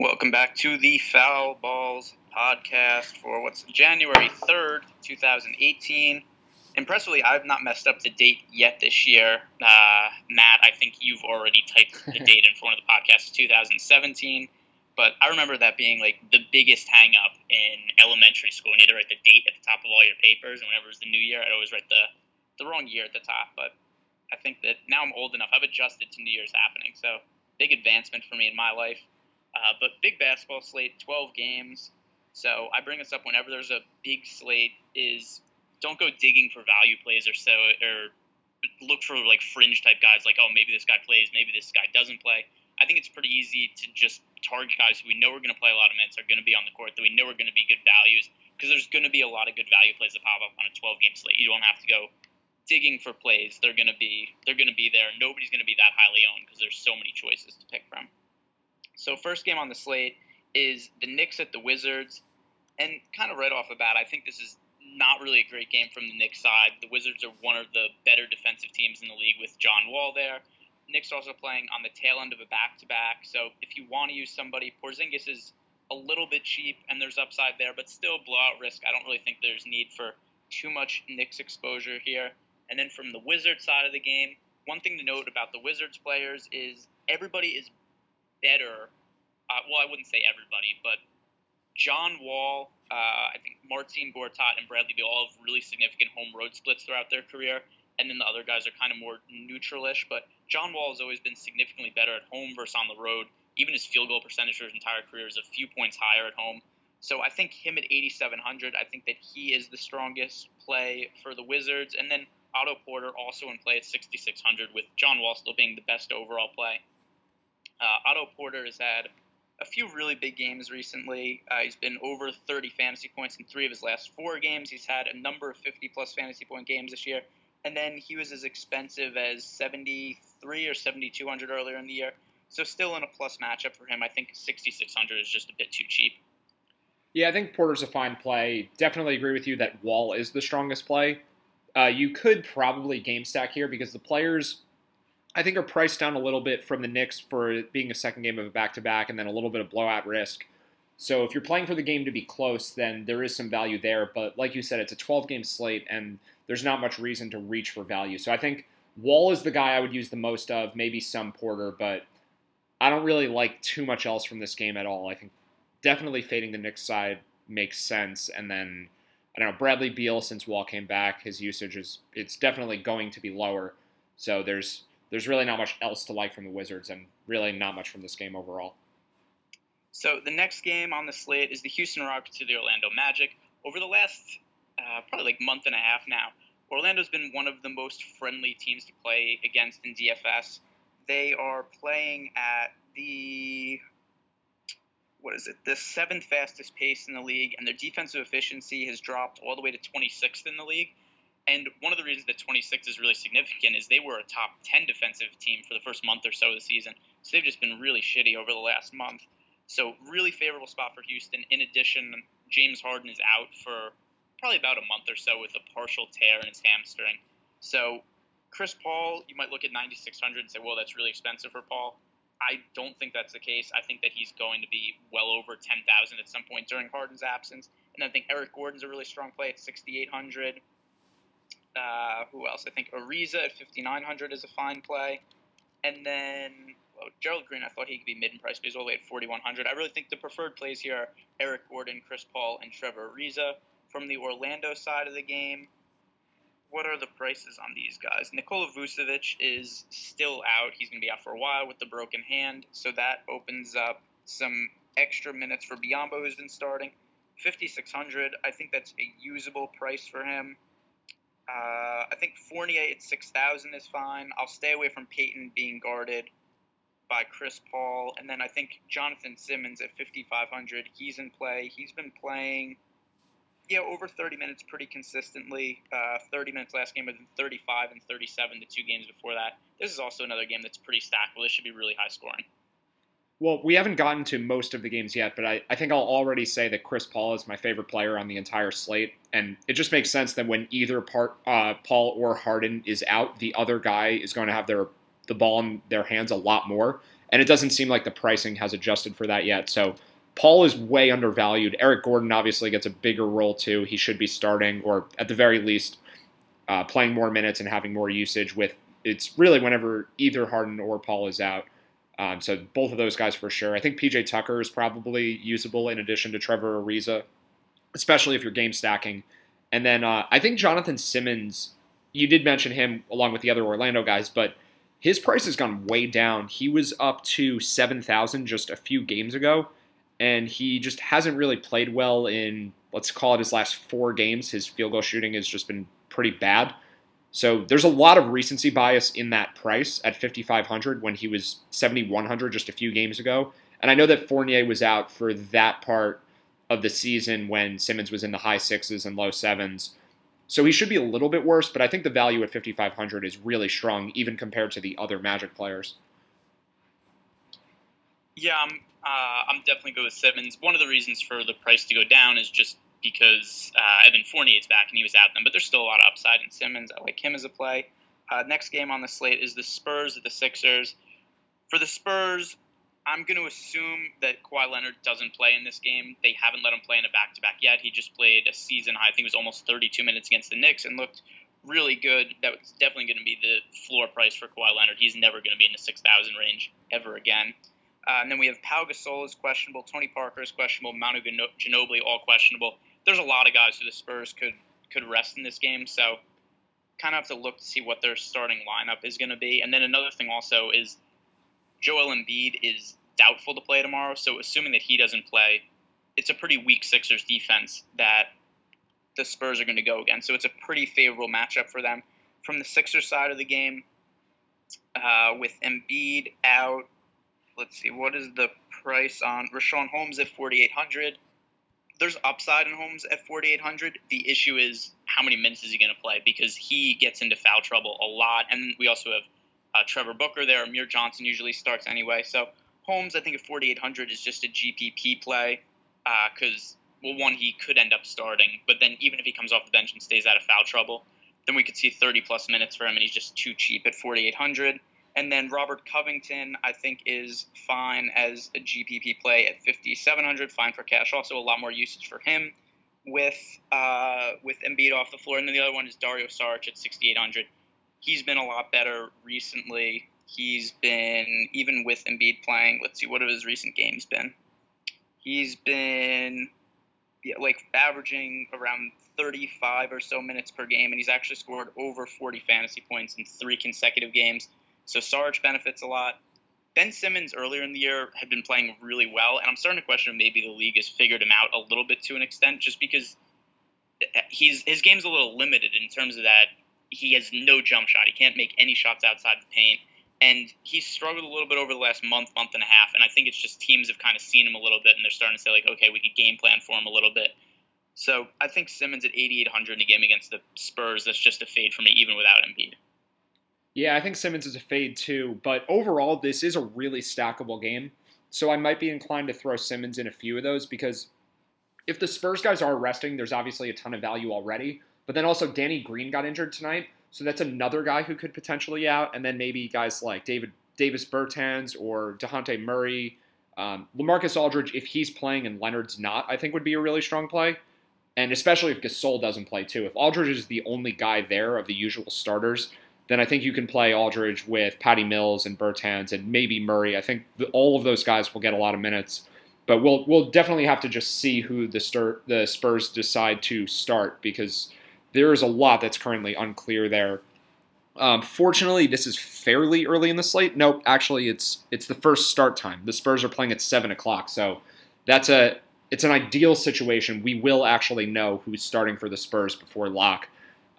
Welcome back to the Foul Balls podcast for what's January 3rd, 2018. Impressively, I've not messed up the date yet this year. Uh, Matt, I think you've already typed the date in front of the podcast, 2017. But I remember that being like the biggest hang up in elementary school. And you had to write the date at the top of all your papers. And whenever it was the new year, I'd always write the, the wrong year at the top. But I think that now I'm old enough. I've adjusted to New Year's happening. So big advancement for me in my life. Uh, but big basketball slate, 12 games. So I bring this up whenever there's a big slate. Is don't go digging for value plays or so or look for like fringe type guys like oh maybe this guy plays maybe this guy doesn't play. I think it's pretty easy to just target guys who we know we are going to play a lot of minutes, are going to be on the court, that we know are going to be good values because there's going to be a lot of good value plays that pop up on a 12 game slate. You don't have to go digging for plays. They're going to be they're going to be there. Nobody's going to be that highly owned because there's so many choices to pick from. So first game on the slate is the Knicks at the Wizards, and kind of right off the bat, I think this is not really a great game from the Knicks side. The Wizards are one of the better defensive teams in the league with John Wall there. Knicks are also playing on the tail end of a back-to-back, so if you want to use somebody, Porzingis is a little bit cheap and there's upside there, but still blowout risk. I don't really think there's need for too much Knicks exposure here. And then from the Wizards side of the game, one thing to note about the Wizards players is everybody is better. Uh, well, I wouldn't say everybody, but John Wall, uh, I think Marcin Gortat and Bradley Beal all have really significant home road splits throughout their career, and then the other guys are kind of more neutralish. But John Wall has always been significantly better at home versus on the road. Even his field goal percentage for his entire career is a few points higher at home. So I think him at 8,700, I think that he is the strongest play for the Wizards. And then Otto Porter also in play at 6,600, with John Wall still being the best overall play. Uh, Otto Porter has had a few really big games recently. Uh, he's been over 30 fantasy points in three of his last four games. He's had a number of 50 plus fantasy point games this year. And then he was as expensive as 73 or 7,200 earlier in the year. So still in a plus matchup for him. I think 6,600 is just a bit too cheap. Yeah, I think Porter's a fine play. Definitely agree with you that Wall is the strongest play. Uh, you could probably game stack here because the players I think are priced down a little bit from the Knicks for being a second game of a back to back and then a little bit of blowout risk. So if you're playing for the game to be close, then there is some value there. But like you said, it's a 12 game slate and there's not much reason to reach for value. So I think Wall is the guy I would use the most of, maybe some Porter, but I don't really like too much else from this game at all. I think definitely fading the Knicks side makes sense. And then I don't know, Bradley Beal, since Wall came back, his usage is it's definitely going to be lower. So there's there's really not much else to like from the Wizards, and really not much from this game overall. So the next game on the slate is the Houston Rockets to the Orlando Magic. Over the last uh, probably like month and a half now, Orlando's been one of the most friendly teams to play against in DFS. They are playing at the what is it, the seventh fastest pace in the league, and their defensive efficiency has dropped all the way to 26th in the league. And one of the reasons that 26 is really significant is they were a top 10 defensive team for the first month or so of the season. So they've just been really shitty over the last month. So really favorable spot for Houston. In addition, James Harden is out for probably about a month or so with a partial tear in his hamstring. So Chris Paul, you might look at 9600 and say, well, that's really expensive for Paul. I don't think that's the case. I think that he's going to be well over 10,000 at some point during Harden's absence. And I think Eric Gordon's a really strong play at 6,800. Uh, who else? I think Ariza at 5,900 is a fine play. And then well, Gerald Green, I thought he could be mid in price, but he's only at 4,100. I really think the preferred plays here are Eric Gordon, Chris Paul, and Trevor Ariza. From the Orlando side of the game, what are the prices on these guys? Nikola Vucevic is still out. He's going to be out for a while with the broken hand, so that opens up some extra minutes for Biyombo, who's been starting. 5,600, I think that's a usable price for him. Uh, I think Fournier at 6,000 is fine. I'll stay away from Payton being guarded by Chris Paul. And then I think Jonathan Simmons at 5,500. He's in play. He's been playing, yeah, over 30 minutes pretty consistently. Uh, 30 minutes last game, and 35 and 37 the two games before that. This is also another game that's pretty stackable. This should be really high scoring. Well, we haven't gotten to most of the games yet, but I, I think I'll already say that Chris Paul is my favorite player on the entire slate. And it just makes sense that when either part, uh, Paul or Harden is out, the other guy is going to have their the ball in their hands a lot more. and it doesn't seem like the pricing has adjusted for that yet. So Paul is way undervalued. Eric Gordon obviously gets a bigger role too. He should be starting, or at the very least, uh, playing more minutes and having more usage. With it's really whenever either Harden or Paul is out. Um, so both of those guys for sure. I think PJ Tucker is probably usable in addition to Trevor Ariza, especially if you're game stacking. And then uh, I think Jonathan Simmons. You did mention him along with the other Orlando guys, but his price has gone way down. He was up to 7,000 just a few games ago, and he just hasn't really played well in, let's call it his last four games. His field goal shooting has just been pretty bad. So there's a lot of recency bias in that price at 5,500 when he was 7,100 just a few games ago. And I know that Fournier was out for that part of the season when Simmons was in the high sixes and low sevens. So he should be a little bit worse, but I think the value at 5,500 is really strong, even compared to the other Magic players. Yeah, I'm, uh, I'm definitely good with Simmons. One of the reasons for the price to go down is just because uh, Evan Fournier is back and he was out them, but there's still a lot of upside in Simmons. I like him as a play. Uh, next game on the slate is the Spurs at the Sixers. For the Spurs, I'm going to assume that Kawhi Leonard doesn't play in this game. They haven't let him play in a back to back yet. He just played a season high, I think it was almost 32 minutes against the Knicks and looked really good. That was definitely going to be the floor price for Kawhi Leonard. He's never going to be in the 6,000 range ever again. Uh, and then we have Pau Gasol is questionable, Tony Parker is questionable, Manu Ginobili all questionable. There's a lot of guys who the Spurs could could rest in this game, so kind of have to look to see what their starting lineup is going to be. And then another thing also is Joel Embiid is doubtful to play tomorrow. So assuming that he doesn't play, it's a pretty weak Sixers defense that the Spurs are going to go against. So it's a pretty favorable matchup for them. From the Sixers side of the game, uh, with Embiid out, let's see, what is the price on Richaun Holmes at 4,800? There's upside in Holmes at 4,800. The issue is how many minutes is he going to play because he gets into foul trouble a lot. And we also have uh, Trevor Booker there. Amir Johnson usually starts anyway. So Holmes, I think at 4,800 is just a GPP play because, uh, well, one, he could end up starting, but then even if he comes off the bench and stays out of foul trouble, then we could see 30 plus minutes for him, and he's just too cheap at 4,800. And then Robert Covington, I think, is fine as a GPP play at 5,700, fine for cash. Also, a lot more usage for him with uh, with Embiid off the floor. And then the other one is Dario Saric at 6,800. He's been a lot better recently. He's been even with Embiid playing. Let's see, what have his recent games been? He's been yeah, like averaging around 35 or so minutes per game, and he's actually scored over 40 fantasy points in three consecutive games. So Sarge benefits a lot. Ben Simmons earlier in the year had been playing really well, and I'm starting to question maybe the league has figured him out a little bit to an extent, just because eh, he's his game's a little limited in terms of that he has no jump shot. He can't make any shots outside the paint and he's struggled a little bit over the last month, month and a half. And I think it's just teams have kind of seen him a little bit, and they're starting to say like, okay, we could game plan for him a little bit. So I think Simmons at 8,800 in a game against the Spurs, that's just a fade for me, even without Embiid. Yeah, I think Simmons is a fade too. But overall, this is a really stackable game. So I might be inclined to throw Simmons in a few of those because if the Spurs guys are resting, there's obviously a ton of value already. But then also Danny Green got injured tonight. So that's another guy who could potentially out, and then maybe guys like David Davis Bertans or Dejounte Murray, um, LaMarcus Aldridge, if he's playing and Leonard's not, I think would be a really strong play. And especially if Gasol doesn't play too. If Aldridge is the only guy there of the usual starters, then I think you can play Aldridge with Patty Mills and Bertans and maybe Murray. I think the, all of those guys will get a lot of minutes. But we'll we'll definitely have to just see who the stir, the Spurs decide to start because there is a lot that's currently unclear there. Um, fortunately, this is fairly early in the slate. Nope, actually, it's it's the first start time. The Spurs are playing at seven o'clock, so that's a it's an ideal situation. We will actually know who's starting for the Spurs before lock.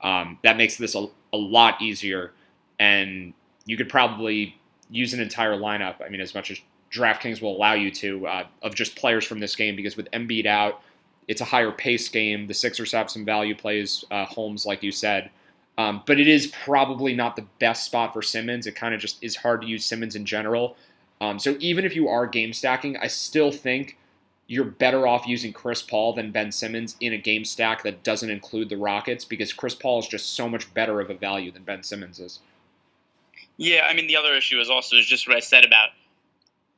Um, that makes this a, a lot easier, and you could probably use an entire lineup. I mean, as much as DraftKings will allow you to, uh, of just players from this game, because with Embiid out, it's a higher pace game. The Sixers have some value plays, uh, Holmes, like you said. Um, but it is probably not the best spot for Simmons. It kind of just is hard to use Simmons in general. Um, so even if you are game stacking, I still think you're better off using Chris Paul than Ben Simmons in a game stack that doesn't include the Rockets because Chris Paul is just so much better of a value than Ben Simmons is. Yeah, I mean the other issue is also is just what I said about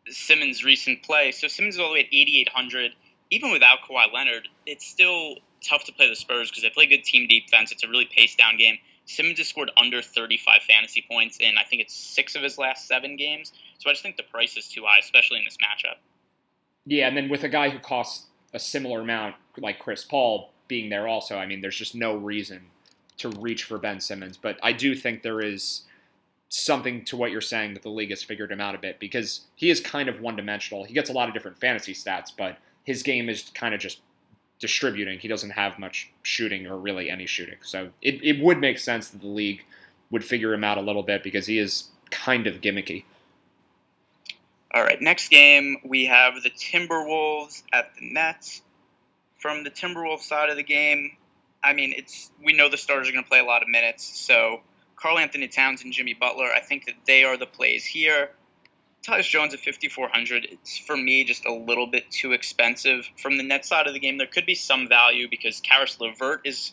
Simmons' recent play. So Simmons is all the way at 8,800. Even without Kawhi Leonard, it's still tough to play the Spurs because they play good team defense. It's a really pace down game. Simmons has scored under 35 fantasy points in I think it's six of his last seven games. So I just think the price is too high, especially in this matchup. Yeah, and then with a guy who costs a similar amount, like Chris Paul, being there also, I mean, there's just no reason to reach for Ben Simmons. But I do think there is something to what you're saying that the league has figured him out a bit because he is kind of one dimensional. He gets a lot of different fantasy stats, but his game is kind of just distributing. He doesn't have much shooting or really any shooting. So it, it would make sense that the league would figure him out a little bit because he is kind of gimmicky. All right, next game we have the Timberwolves at the Nets. From the Timberwolves side of the game, I mean, it's we know the starters are going to play a lot of minutes, so Karl-Anthony Towns and Jimmy Butler. I think that they are the plays here. Tyus Jones at 5,400. It's for me just a little bit too expensive. From the Nets side of the game, there could be some value because Caris LeVert is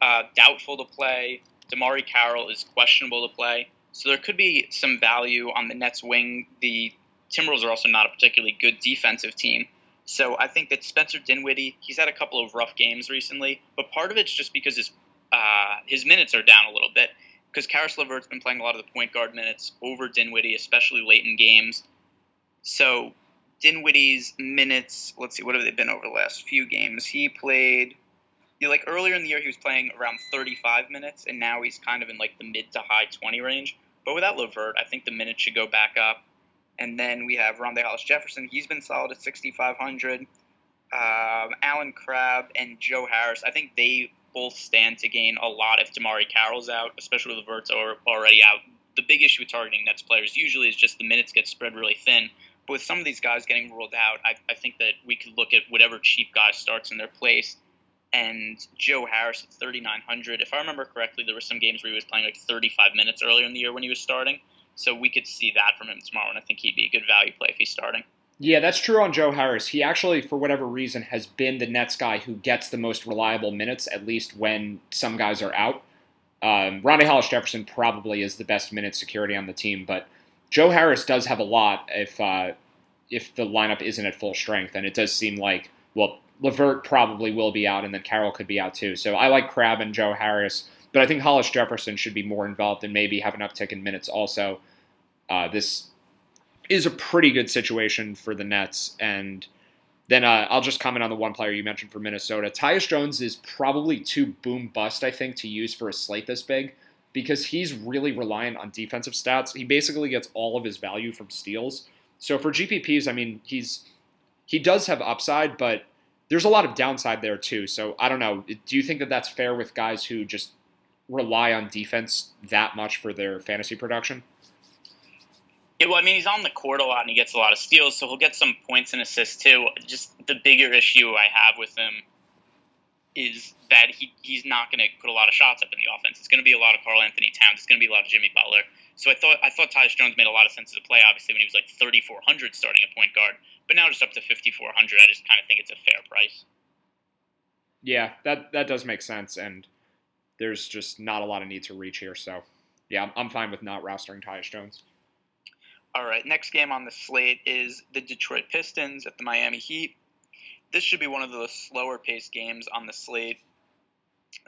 uh, doubtful to play. DeMarre Carroll is questionable to play. So there could be some value on the Nets wing. The Timberwolves are also not a particularly good defensive team. So I think that Spencer Dinwiddie, he's had a couple of rough games recently, but part of it's just because his uh, his minutes are down a little bit because Caris LeVert's been playing a lot of the point guard minutes over Dinwiddie, especially late in games. So Dinwiddie's minutes, let's see, what have they been over the last few games? He played, you know, like earlier in the year, he was playing around 35 minutes, and now he's kind of in like the mid to high 20 range. But without LeVert, I think the minutes should go back up. And then we have Rondae Hollis Jefferson. He's been solid at 6,500. Um, Allen Crabbe and Joe Harris. I think they both stand to gain a lot if DeMarre Carroll's out, especially with Verts already out. The big issue with targeting Nets players usually is just the minutes get spread really thin. But with some of these guys getting ruled out, I, I think that we could look at whatever cheap guy starts in their place. And Joe Harris at 3,900. If I remember correctly, there were some games where he was playing like 35 minutes earlier in the year when he was starting. So we could see that from him tomorrow, and I think he'd be a good value play if he's starting. Yeah, that's true on Joe Harris. He actually, for whatever reason, has been the Nets guy who gets the most reliable minutes, at least when some guys are out. Um, Rondae Hollis Jefferson probably is the best minute security on the team, but Joe Harris does have a lot if uh, if the lineup isn't at full strength, and it does seem like well, LeVert probably will be out, and then Carroll could be out too. So I like Crabbe and Joe Harris, but I think Hollis Jefferson should be more involved and maybe have an uptick in minutes also. Uh, this is a pretty good situation for the Nets. And then uh, I'll just comment on the one player you mentioned for Minnesota. Tyus Jones is probably too boom bust, I think, to use for a slate this big because he's really reliant on defensive stats. He basically gets all of his value from steals. So for GPPs, I mean, he's he does have upside, but there's a lot of downside there too. So I don't know. Do you think that that's fair with guys who just rely on defense that much for their fantasy production? Yeah, well, I mean, he's on the court a lot and he gets a lot of steals, so he'll get some points and assists too. Just the bigger issue I have with him is that he, he's not going to put a lot of shots up in the offense. It's going to be a lot of Karl-Anthony Towns. It's going to be a lot of Jimmy Butler. So I thought I thought Tyus Jones made a lot of sense as a play, obviously, when he was like 3,400 starting a point guard. But now just up to 5,400, I just kind of think it's a fair price. Yeah, that that does make sense, and there's just not a lot of need to reach here. So, yeah, I'm, I'm fine with not rostering Tyus Jones. All right, next game on the slate is the Detroit Pistons at the Miami Heat. This should be one of the slower paced games on the slate.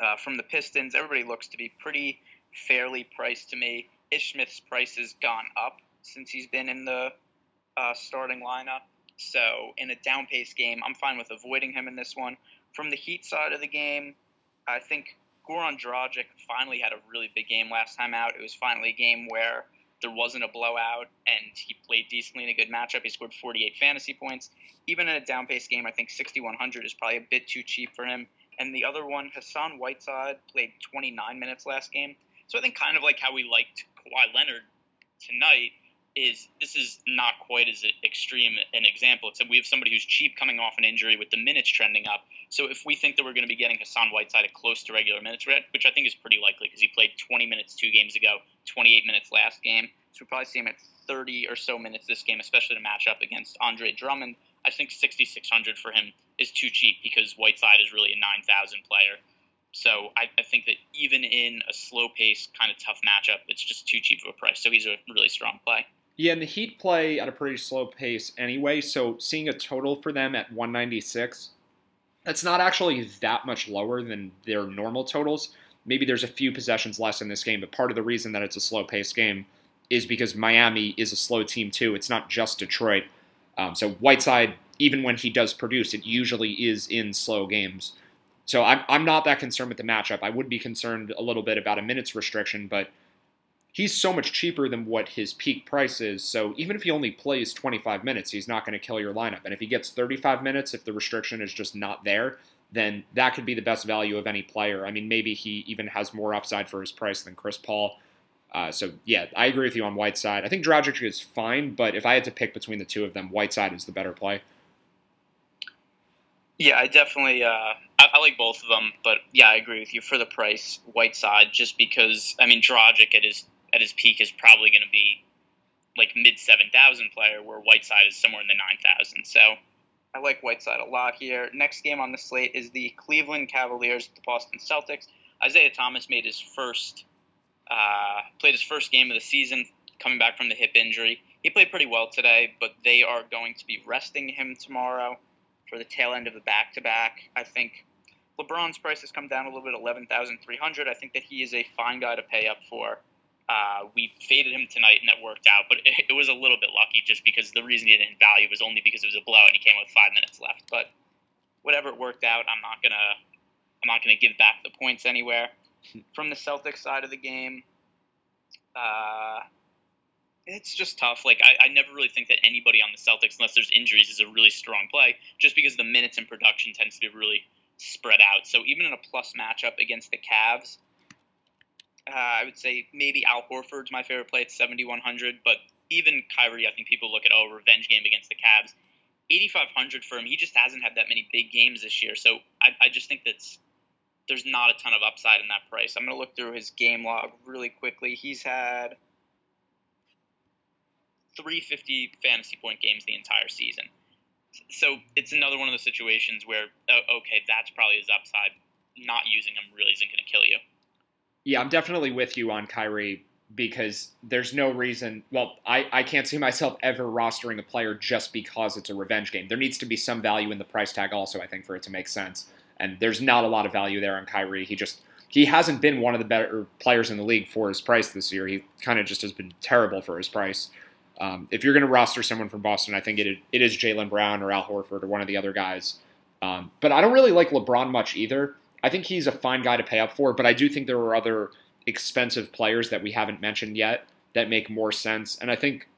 Uh, from the Pistons, everybody looks to be pretty fairly priced to me. Ish Smith's price has gone up since he's been in the uh, starting lineup. So, in a down paced game, I'm fine with avoiding him in this one. From the Heat side of the game, I think Goran Dragic finally had a really big game last time out. It was finally a game where there wasn't a blowout, and he played decently in a good matchup. He scored 48 fantasy points. Even in a down pace game, I think 6,100 is probably a bit too cheap for him. And the other one, Hassan Whiteside, played 29 minutes last game. So I think kind of like how we liked Kawhi Leonard tonight is this is not quite as extreme an example. Except we have somebody who's cheap coming off an injury with the minutes trending up. So if we think that we're going to be getting Hassan Whiteside at close to regular minutes, which I think is pretty likely because he played 20 minutes two games ago, 28 minutes last game, so we probably see him at 30 or so minutes this game, especially to match up against Andre Drummond. I think 6,600 for him is too cheap because Whiteside is really a 9,000 player. So I, I, think that even in a slow pace, kind of tough matchup, it's just too cheap of a price. So he's a really strong play. Yeah, and the Heat play at a pretty slow pace anyway, so seeing a total for them at 196, that's not actually that much lower than their normal totals. Maybe there's a few possessions less in this game, but part of the reason that it's a slow paced game is because Miami is a slow team too. It's not just Detroit. Um, so Whiteside, even when he does produce, it usually is in slow games. So I'm, I'm not that concerned with the matchup. I would be concerned a little bit about a minutes restriction, but he's so much cheaper than what his peak price is. So even if he only plays 25 minutes, he's not going to kill your lineup. And if he gets 35 minutes, if the restriction is just not there, then that could be the best value of any player. I mean, maybe he even has more upside for his price than Chris Paul. Uh, so yeah, I agree with you on Whiteside. I think Dragic is fine, but if I had to pick between the two of them, Whiteside is the better play. Yeah, I definitely uh, I, I, like both of them, but yeah, I agree with you for the price. Whiteside, just because I mean Dragic at his at his peak is probably going to be like mid seven thousand player, where Whiteside is somewhere in the nine thousand. So I like Whiteside a lot here. Next game on the slate is the Cleveland Cavaliers, at the Boston Celtics. Isaiah Thomas made his first uh, played his first game of the season, coming back from the hip injury. He played pretty well today, but they are going to be resting him tomorrow for the tail end of the back to back. I think LeBron's price has come down a little bit, eleven thousand three hundred. I think that he is a fine guy to pay up for. Uh, we faded him tonight, and that worked out. But it, it, was a little bit lucky, just because the reason he didn't value was only because it was a blowout and he came with five minutes left. But whatever it worked out, I'm not gonna I'm not gonna give back the points anywhere. From the Celtics side of the game, uh, it's just tough. Like I, I never really think that anybody on the Celtics, unless there's injuries, is a really strong play, just because the minutes and production tends to be really spread out. So even in a plus matchup against the Cavs, uh, I would say maybe Al Horford's my favorite play at 7,100, but even Kyrie, I think people look at oh revenge game against the Cavs, 8,500 for him. He just hasn't had that many big games this year, so I, I just think that's there's not a ton of upside in that price. I'm going to look through his game log really quickly. He's had 350 fantasy point games the entire season. So it's another one of the situations where, oh, okay, that's probably his upside. Not using him really isn't going to kill you. Yeah, I'm definitely with you on Kyrie because there's no reason. Well, I, I can't see myself ever rostering a player just because it's a revenge game. There needs to be some value in the price tag also, I think, for it to make sense. And there's not a lot of value there on Kyrie. He just he hasn't been one of the better players in the league for his price this year. He kind of just has been terrible for his price. Um, if you're going to roster someone from Boston, I think it it is Jaylen Brown or Al Horford or one of the other guys. Um, but I don't really like LeBron much either. I think he's a fine guy to pay up for, but I do think there are other expensive players that we haven't mentioned yet that make more sense. And I think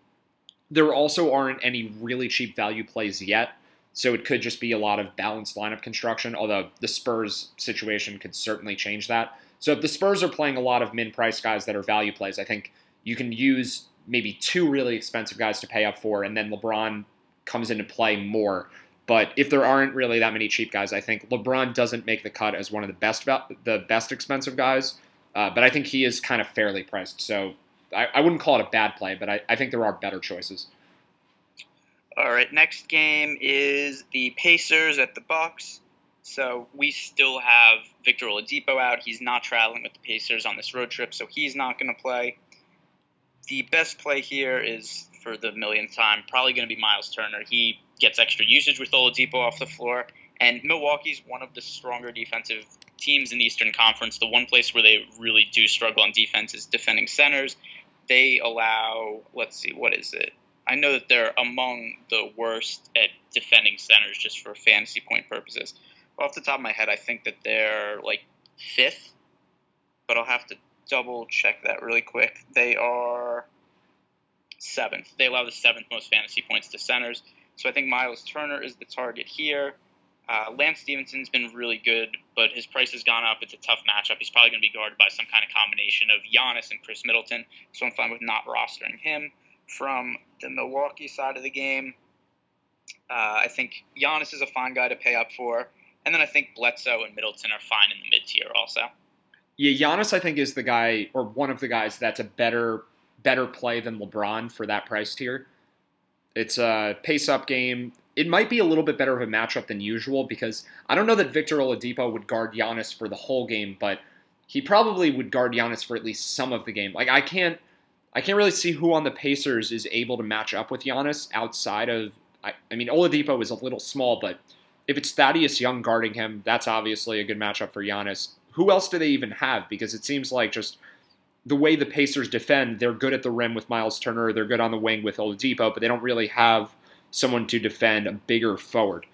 there also aren't any really cheap value plays yet. So it could just be a lot of balanced lineup construction, although the Spurs situation could certainly change that. So if the Spurs are playing a lot of min price guys that are value plays, I think you can use maybe two really expensive guys to pay up for, and then LeBron comes into play more. But if there aren't really that many cheap guys, I think LeBron doesn't make the cut as one of the best the best expensive guys. Uh, but I think he is kind of fairly priced. So I, I wouldn't call it a bad play, but I, I think there are better choices. All right, next game is the Pacers at the Bucks. So we still have Victor Oladipo out. He's not traveling with the Pacers on this road trip, so he's not going to play. The best play here is for the millionth time, probably going to be Miles Turner. He gets extra usage with Oladipo off the floor, and Milwaukee's one of the stronger defensive teams in the Eastern Conference. The one place where they really do struggle on defense is defending centers. They allow, let's see, what is it? I know that they're among the worst at defending centers just for fantasy point purposes. Off the top of my head, I think that they're like fifth, but I'll have to double check that really quick. They are seventh. They allow the seventh most fantasy points to centers. So I think Miles Turner is the target here. Uh, Lance Stephenson's been really good, but his price has gone up. It's a tough matchup. He's probably going to be guarded by some kind of combination of Giannis and Khris Middleton, so I'm fine with not rostering him. From the Milwaukee side of the game, uh, I think Giannis is a fine guy to pay up for, and then I think Bledsoe and Middleton are fine in the mid tier also. Yeah, Giannis, I think, is the guy or one of the guys that's a better better play than LeBron for that price tier. It's a pace up game. It might be a little bit better of a matchup than usual because I don't know that Victor Oladipo would guard Giannis for the whole game, but he probably would guard Giannis for at least some of the game. Like I can't I can't really see who on the Pacers is able to match up with Giannis outside of. I, I mean, Oladipo is a little small, but if it's Thaddeus Young guarding him, that's obviously a good matchup for Giannis. Who else do they even have? Because it seems like just the way the Pacers defend, they're good at the rim with Miles Turner, they're good on the wing with Oladipo, but they don't really have someone to defend a bigger forward.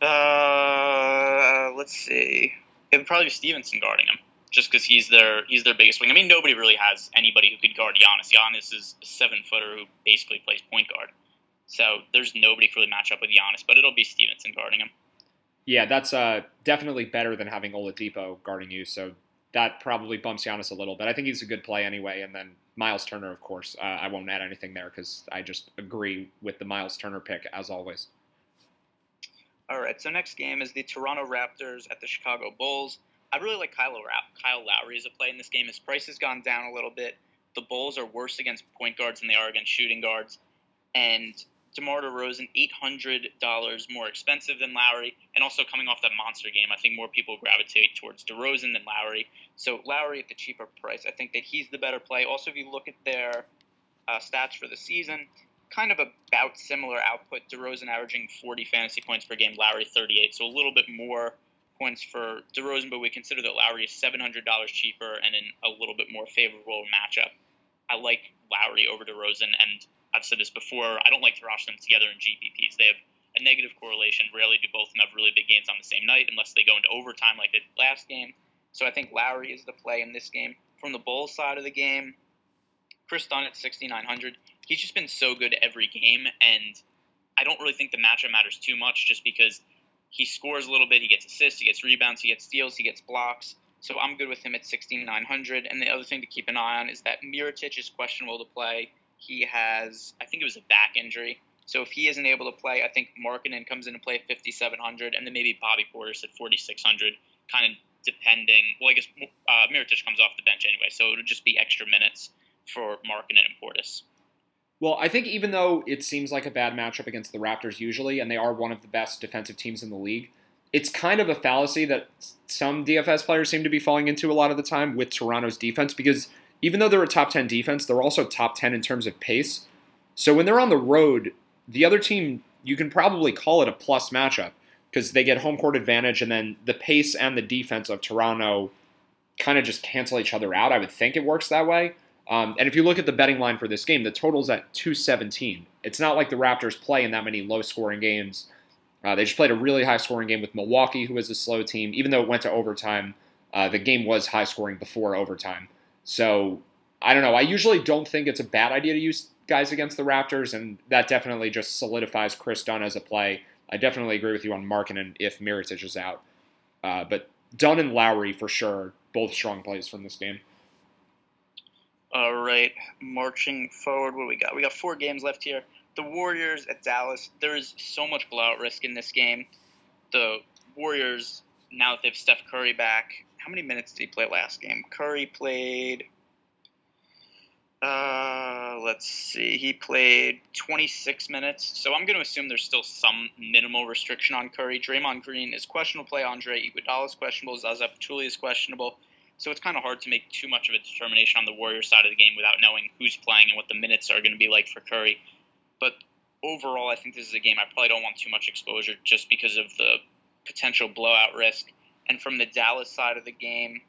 Uh, let's see. It would probably be Stephenson guarding him, just because he's their he's their biggest wing. I mean, nobody really has anybody who could guard Giannis. Giannis is a seven footer who basically plays point guard. So there's nobody really match up with Giannis, but it'll be Stephenson guarding him. Yeah, that's uh, definitely better than having Oladipo guarding you. So that probably bumps Giannis a little bit. I think he's a good play anyway. And then Miles Turner, of course. Uh, I won't add anything there because I just agree with the Miles Turner pick as always. All right, so next game is the Toronto Raptors at the Chicago Bulls. I really like Kyle, Kyle Lowry as a play in this game. His price has gone down a little bit. The Bulls are worse against point guards than they are against shooting guards. And DeMar DeRozan, $800 more expensive than Lowry, and also coming off that monster game, I think more people gravitate towards DeRozan than Lowry. So Lowry at the cheaper price, I think that he's the better play. Also, if you look at their uh, stats for the season, kind of about similar output. DeRozan averaging 40 fantasy points per game, Lowry 38, so a little bit more points for DeRozan, but we consider that Lowry is $700 cheaper and in a little bit more favorable matchup. I like Lowry over DeRozan, and I've said this before. I don't like to rush them together in GPPs. They have a negative correlation. Rarely do both of them have really big games on the same night unless they go into overtime like did last game. So I think Lowry is the play in this game. From the Bulls side of the game, Kris Dunn at 6,900. He's just been so good every game, and I don't really think the matchup matters too much just because he scores a little bit, he gets assists, he gets rebounds, he gets steals, he gets blocks. So I'm good with him at 6,900. And the other thing to keep an eye on is that Mirotic is questionable to play. He has, I think it was a back injury. So if he isn't able to play, I think Markkanen comes into play at 5,700, and then maybe Bobby Portis at 4,600, kind of depending. Well, I guess uh, Mirotic comes off the bench anyway, so it'll just be extra minutes for Markkanen and Portis. Well, I think even though it seems like a bad matchup against the Raptors usually, and they are one of the best defensive teams in the league, it's kind of a fallacy that some DFS players seem to be falling into a lot of the time with Toronto's defense because – even though they're a top 10 defense, they're also top 10 in terms of pace. So when they're on the road, the other team, you can probably call it a plus matchup because they get home court advantage, and then the pace and the defense of Toronto kind of just cancel each other out. I would think it works that way. Um, and if you look at the betting line for this game, the total's at 217. It's not like the Raptors play in that many low scoring games. Uh, they just played a really high scoring game with Milwaukee, who is a slow team. Even though it went to overtime, uh, the game was high scoring before overtime. So I don't know. I usually don't think it's a bad idea to use guys against the Raptors, and that definitely just solidifies Kris Dunn as a play. I definitely agree with you on Markkanen if Mirotic is out. Uh, but Dunn and Lowry for sure, both strong plays from this game. All right, marching forward, what we got? We got four games left here. The Warriors at Dallas. There is so much blowout risk in this game. The Warriors, now that they have Steph Curry back, how many minutes did he play last game? Curry played. Uh, let's see. He played 26 minutes, so I'm going to assume there's still some minimal restriction on Curry. Draymond Green is questionable play. Andre Iguodala is questionable. Zaza Pachulia is questionable. So it's kind of hard to make too much of a determination on the Warriors side of the game without knowing who's playing and what the minutes are going to be like for Curry. But overall, I think this is a game I probably don't want too much exposure just because of the potential blowout risk. And from the Dallas side of the game,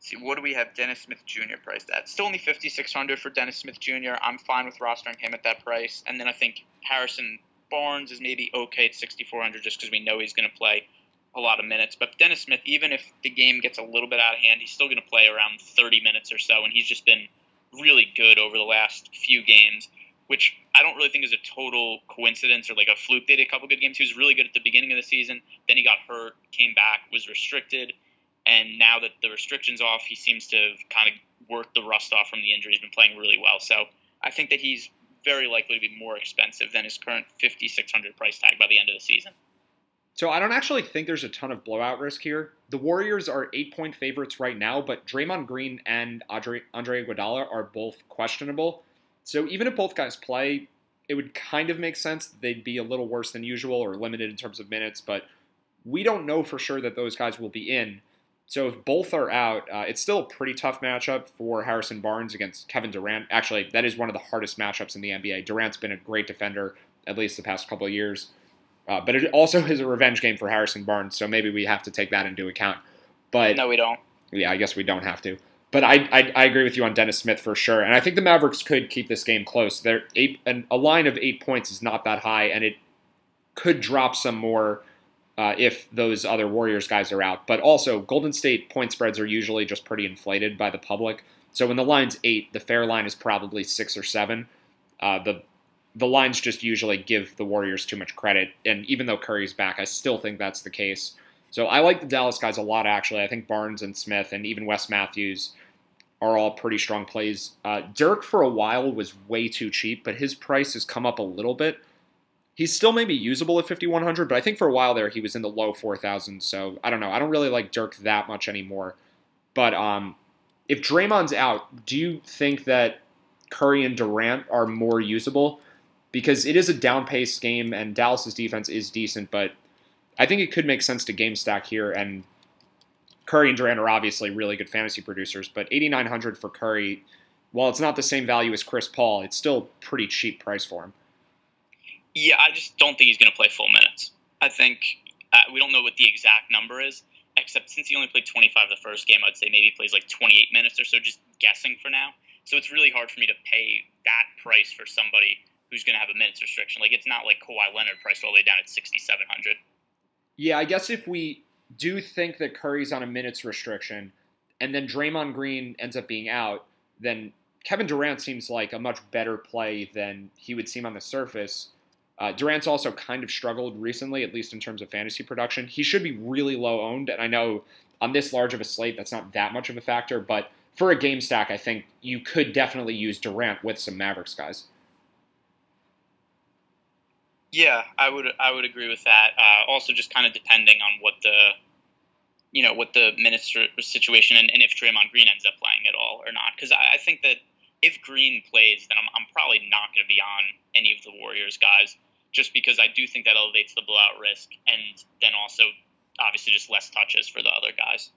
see what do we have Dennis Smith Jr. priced at? Still only 5600 for Dennis Smith Jr. I'm fine with rostering him at that price. And then I think Harrison Barnes is maybe okay at 6400 just because we know he's going to play a lot of minutes. But Dennis Smith, even if the game gets a little bit out of hand, he's still going to play around 30 minutes or so, and he's just been really good over the last few games which I don't really think is a total coincidence or like a fluke. They did a couple good games. He was really good at the beginning of the season. Then he got hurt, came back, was restricted, and now that the restrictions off, he seems to have kind of worked the rust off from the injury. He's been playing really well. So I think that he's very likely to be more expensive than his current 5600 price tag by the end of the season. So I don't actually think there's a ton of blowout risk here. The Warriors are eight point favorites right now, but Draymond Green and Andre, Andre Iguodala are both questionable. So even if both guys play, it would kind of make sense that they'd be a little worse than usual or limited in terms of minutes, but we don't know for sure that those guys will be in. So if both are out, uh, it's still a pretty tough matchup for Harrison Barnes against Kevin Durant. Actually, that is one of the hardest matchups in the NBA. Durant's been a great defender at least the past couple of years, uh, but it also is a revenge game for Harrison Barnes. So maybe we have to take that into account. But no, we don't. Yeah, I guess we don't have to. But I, I, I agree with you on Dennis Smith for sure, and I think the Mavericks could keep this game close. There, eight and a line of eight points is not that high, and it could drop some more uh, if those other Warriors guys are out. But also, Golden State point spreads are usually just pretty inflated by the public. So when the line's eight, the fair line is probably six or seven. Uh, the the lines just usually give the Warriors too much credit, and even though Curry's back, I still think that's the case. So I like the Dallas guys a lot. Actually, I think Barnes and Smith and even Wes Matthews are all pretty strong plays. Uh, Dirk for a while was way too cheap, but his price has come up a little bit he's still maybe usable at 5100 but i think for a while there he was in the low 4,000. so i don't know i don't really like dirk that much anymore but um, if Draymond's out do you think that curry and durant are more usable because it is a down pace game and dallas's defense is decent but i think it could make sense to game stack here and curry and durant are obviously really good fantasy producers but 8900 for curry while it's not the same value as chris paul it's still pretty cheap price for him yeah, I just don't think he's going to play full minutes. I think uh, we don't know what the exact number is, except since he only played 25 the first game, I'd say maybe he plays like 28 minutes or so, just guessing for now. So it's really hard for me to pay that price for somebody who's going to have a minutes restriction. Like it's not like Kawhi Leonard priced all the way down at 6,700. Yeah, I guess if we do think that Curry's on a minutes restriction, and then Draymond Green ends up being out, then Kevin Durant seems like a much better play than he would seem on the surface. Uh, Durant's also kind of struggled recently, at least in terms of fantasy production. He should be really low owned, and I know on this large of a slate, that's not that much of a factor. But for a game stack, I think you could definitely use Durant with some Mavericks guys. Yeah, I would I would agree with that. Uh, also, just kind of depending on what the you know what the minister situation and, and if Draymond Green ends up playing at all or not. Because I, I think that if Green plays, then I'm, I'm probably not going to be on any of the Warriors guys just because I do think that elevates the blowout risk, and then also obviously just less touches for the other guys.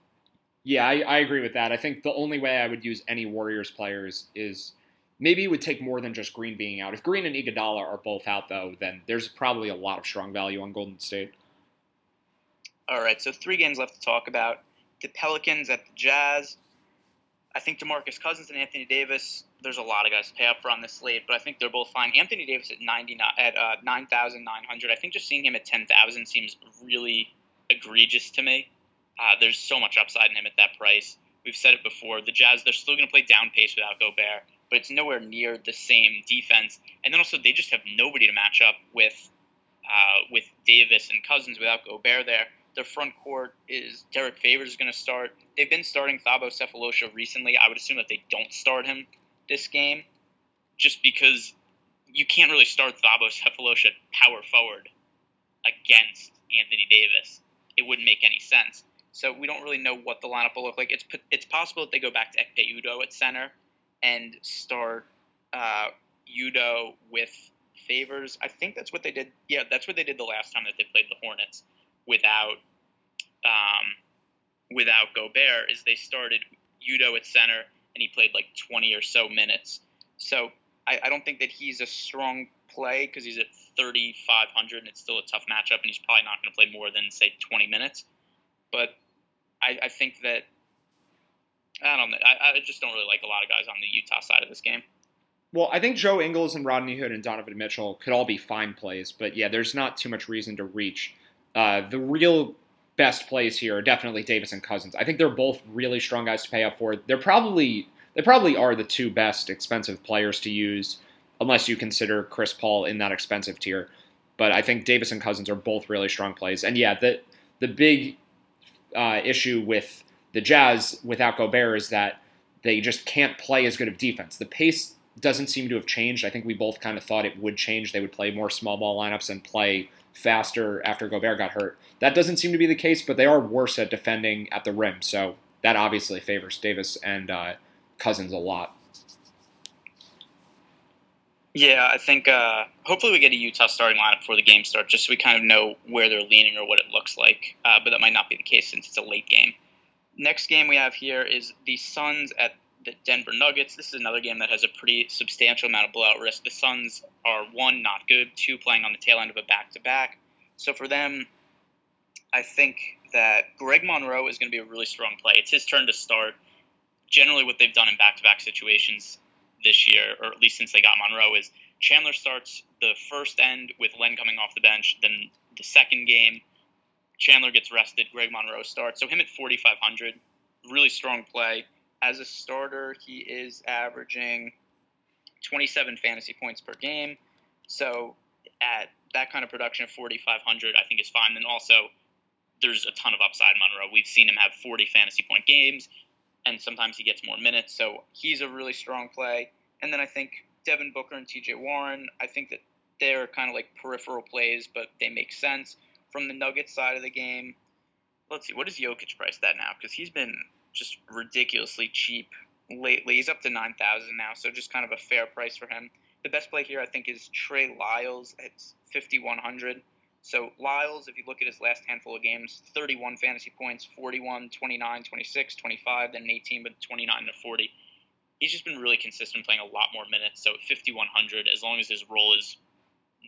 Yeah, I, I agree with that. I think the only way I would use any Warriors players is maybe it would take more than just Green being out. If Green and Iguodala are both out, though, then there's probably a lot of strong value on Golden State. All right, so three games left to talk about. The Pelicans at the Jazz. I think DeMarcus Cousins and Anthony Davis there's a lot of guys to pay up for on this slate, but I think they're both fine. Anthony Davis at ninety nine at uh, nine thousand nine hundred. I think just seeing him at ten thousand seems really egregious to me. Uh, there's so much upside in him at that price. We've said it before. The Jazz they're still going to play down pace without Gobert, but it's nowhere near the same defense. And then also they just have nobody to match up with uh, with Davis and Cousins without Gobert there. Their front court is Derrick Favors is going to start. They've been starting Thabo Sefolosha recently. I would assume that they don't start him this game just because you can't really start Thabo Sefolosha power forward against Anthony Davis. It wouldn't make any sense. So we don't really know what the lineup will look like. It's it's possible that they go back to Ekpe Udoh at center and start uh, Udoh with favors. I think that's what they did. Yeah, that's what they did the last time that they played the Hornets without um, without Gobert. Is they started Udoh at center and he played like 20 or so minutes. So I, I don't think that he's a strong play because he's at 3,500 and it's still a tough matchup, and he's probably not going to play more than say 20 minutes. But I, I think that I don't know. I, I just don't really like a lot of guys on the Utah side of this game. Well, I think Joe Ingles and Rodney Hood and Donovan Mitchell could all be fine plays, but yeah, there's not too much reason to reach. Uh, the real best plays here are definitely Davis and Cousins. I think they're both really strong guys to pay up for. They're probably they probably are the two best expensive players to use, unless you consider Chris Paul in that expensive tier. But I think Davis and Cousins are both really strong plays. And yeah, the the big uh, issue with the Jazz without Gobert is that they just can't play as good of defense. The pace doesn't seem to have changed. I think we both kind of thought it would change. They would play more small ball lineups and play faster after Gobert got hurt. That doesn't seem to be the case, but they are worse at defending at the rim, so that obviously favors Davis and uh, Cousins a lot. Yeah, I think uh, hopefully we get a Utah starting lineup before the game starts, just so we kind of know where they're leaning or what it looks like. Uh, but that might not be the case since it's a late game. Next game we have here is the Suns at the Denver Nuggets. This is another game that has a pretty substantial amount of blowout risk. The Suns are one, not good, two, playing on the tail end of a back to back. So for them, I think that Greg Monroe is going to be a really strong play. It's his turn to start. Generally, what they've done in back to back situations this year, or at least since they got Monroe, is Chandler starts the first end with Len coming off the bench. Then the second game, Chandler gets rested. Greg Monroe starts. So him at 4,500, really strong play. As a starter, he is averaging 27 fantasy points per game. So at that kind of production of 4,500, I think is fine. And also, there's a ton of upside Monroe. We've seen him have 40 fantasy point games, and sometimes he gets more minutes. So he's a really strong play. And then I think Devin Booker and TJ Warren, I think that they're kind of like peripheral plays, but they make sense. From the Nuggets side of the game, let's see, what is Jokic priced at now? Because he's been just ridiculously cheap lately. He's up to 9,000 now, so just kind of a fair price for him. The best play here, I think, is Trey Lyles at 5,100. So Lyles, if you look at his last handful of games, 31 fantasy points, 41, 29, 26, 25, then 18, but 29 to 40. He's just been really consistent, playing a lot more minutes. So 5100, as long as his role is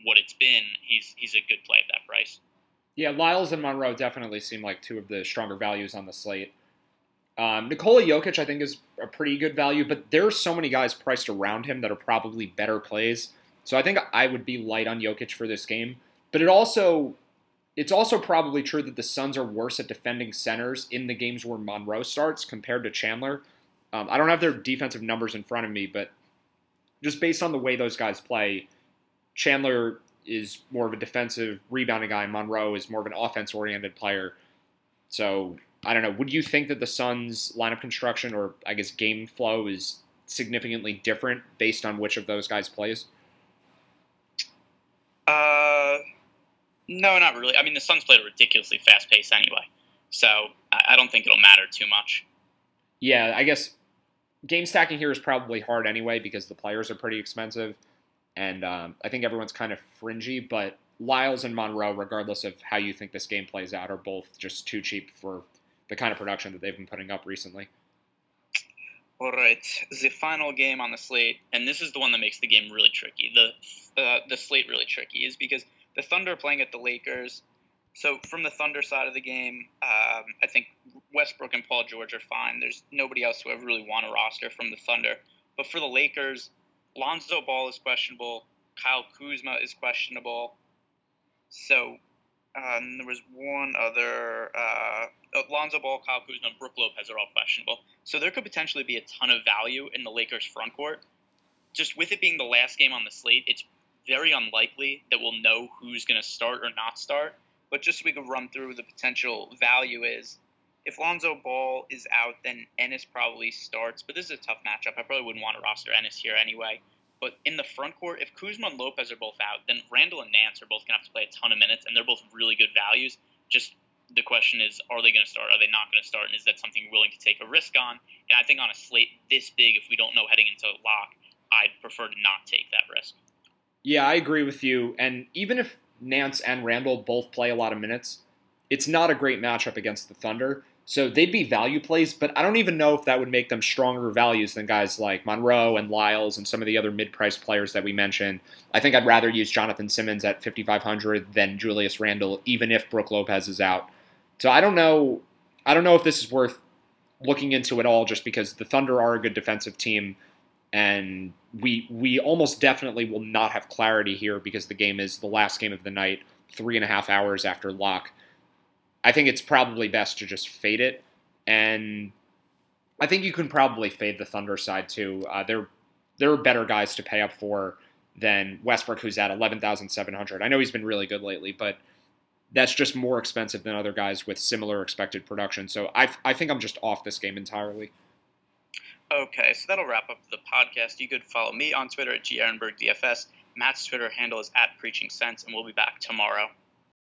what it's been, he's he's a good play at that price. Yeah, Lyles and Monroe definitely seem like two of the stronger values on the slate. Um, Nikola Jokic, I think, is a pretty good value, but there are so many guys priced around him that are probably better plays. So I think I would be light on Jokic for this game. But it also it's also probably true that the Suns are worse at defending centers in the games where Monroe starts compared to Chandler. Um, I don't have their defensive numbers in front of me, but just based on the way those guys play, Chandler is more of a defensive rebounding guy. Monroe is more of an offense oriented player. So I don't know. Would you think that the Suns' lineup construction or I guess game flow is significantly different based on which of those guys plays? Uh, no, not really. I mean, the Suns played a ridiculously fast pace anyway, so I don't think it'll matter too much. Yeah, I guess game stacking here is probably hard anyway because the players are pretty expensive, and um, I think everyone's kind of fringy. But Lyles and Monroe, regardless of how you think this game plays out, are both just too cheap for the kind of production that they've been putting up recently. All right, the final game on the slate, and this is the one that makes the game really tricky. The uh, the slate really tricky is because the Thunder playing at the Lakers. So from the Thunder side of the game, um, I think Westbrook and Paul George are fine. There's nobody else who I really want to roster from the Thunder. But for the Lakers, Lonzo Ball is questionable. Kyle Kuzma is questionable. So um, there was one other. Uh, Lonzo Ball, Kyle Kuzma, and Brook Lopez are all questionable. So there could potentially be a ton of value in the Lakers' front court. Just with it being the last game on the slate, it's very unlikely that we'll know who's going to start or not start. But just so we can run through the potential value is if Lonzo Ball is out, then Ennis probably starts. But this is a tough matchup. I probably wouldn't want to roster Ennis here anyway. But in the front court, if Kuzma and Lopez are both out, then Randle and Nance are both going to have to play a ton of minutes, and they're both really good values. Just the question is, are they going to start? Are they not going to start? And is that something you're willing to take a risk on? And I think on a slate this big, if we don't know heading into lock, I'd prefer to not take that risk. Yeah, I agree with you. And even if Nance and Randle both play a lot of minutes, it's not a great matchup against the Thunder. So they'd be value plays, but I don't even know if that would make them stronger values than guys like Monroe and Lyles and some of the other mid-priced players that we mentioned. I think I'd rather use Jonathan Simmons at 5500 than Julius Randle even if Brook Lopez is out. So I don't know. I don't know if this is worth looking into at all, just because the Thunder are a good defensive team, and we we almost definitely will not have clarity here because the game is the last game of the night, three and a half hours after lock. I think it's probably best to just fade it, and I think you can probably fade the Thunder side too. Uh, there there are better guys to pay up for than Westbrook, who's at eleven thousand seven hundred. I know he's been really good lately, but that's just more expensive than other guys with similar expected production. So I, I think I'm just off this game entirely. Okay, so that'll wrap up the podcast. You could follow me on Twitter at GArenbergDFS. Matt's Twitter handle is at Preaching Sense, and we'll be back tomorrow.